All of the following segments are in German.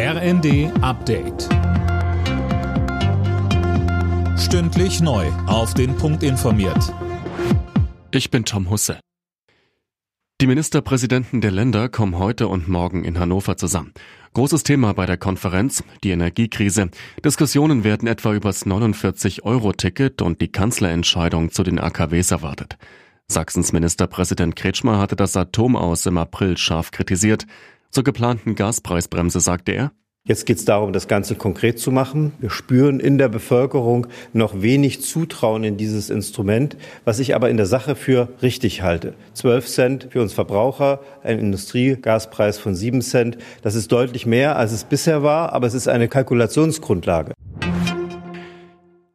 RND Update. Stündlich neu. Auf den Punkt informiert. Ich bin Tom Husse. Die Ministerpräsidenten der Länder kommen heute und morgen in Hannover zusammen. Großes Thema bei der Konferenz, die Energiekrise. Diskussionen werden etwa übers 49-Euro-Ticket und die Kanzlerentscheidung zu den AKWs erwartet. Sachsens Ministerpräsident Kretschmer hatte das Atomaus im April scharf kritisiert. Zur geplanten Gaspreisbremse sagte er, Jetzt geht es darum, das Ganze konkret zu machen. Wir spüren in der Bevölkerung noch wenig Zutrauen in dieses Instrument, was ich aber in der Sache für richtig halte. 12 Cent für uns Verbraucher, ein Industriegaspreis von 7 Cent. Das ist deutlich mehr, als es bisher war, aber es ist eine Kalkulationsgrundlage.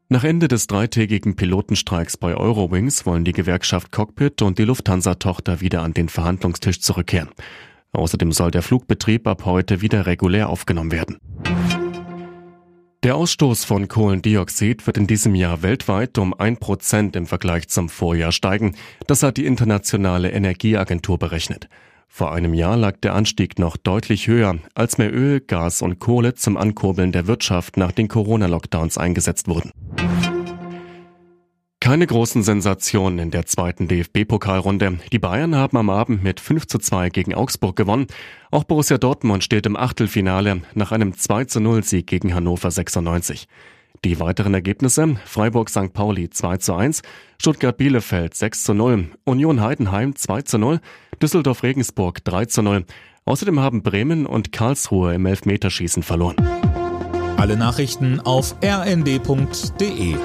Nach Ende des dreitägigen Pilotenstreiks bei Eurowings wollen die Gewerkschaft Cockpit und die Lufthansa-Tochter wieder an den Verhandlungstisch zurückkehren. Außerdem soll der Flugbetrieb ab heute wieder regulär aufgenommen werden. Der Ausstoß von Kohlendioxid wird in diesem Jahr weltweit um ein Prozent im Vergleich zum Vorjahr steigen. Das hat die Internationale Energieagentur berechnet. Vor einem Jahr lag der Anstieg noch deutlich höher, als mehr Öl, Gas und Kohle zum Ankurbeln der Wirtschaft nach den Corona-Lockdowns eingesetzt wurden. Keine großen Sensationen in der zweiten DFB-Pokalrunde. Die Bayern haben am Abend mit 5 zu 2 gegen Augsburg gewonnen. Auch Borussia Dortmund steht im Achtelfinale nach einem 2 zu 0 Sieg gegen Hannover 96. Die weiteren Ergebnisse Freiburg St. Pauli 2 zu 1, Stuttgart Bielefeld 6 zu 0, Union Heidenheim 2 zu 0, Düsseldorf Regensburg 3 zu 0. Außerdem haben Bremen und Karlsruhe im Elfmeterschießen verloren. Alle Nachrichten auf rnd.de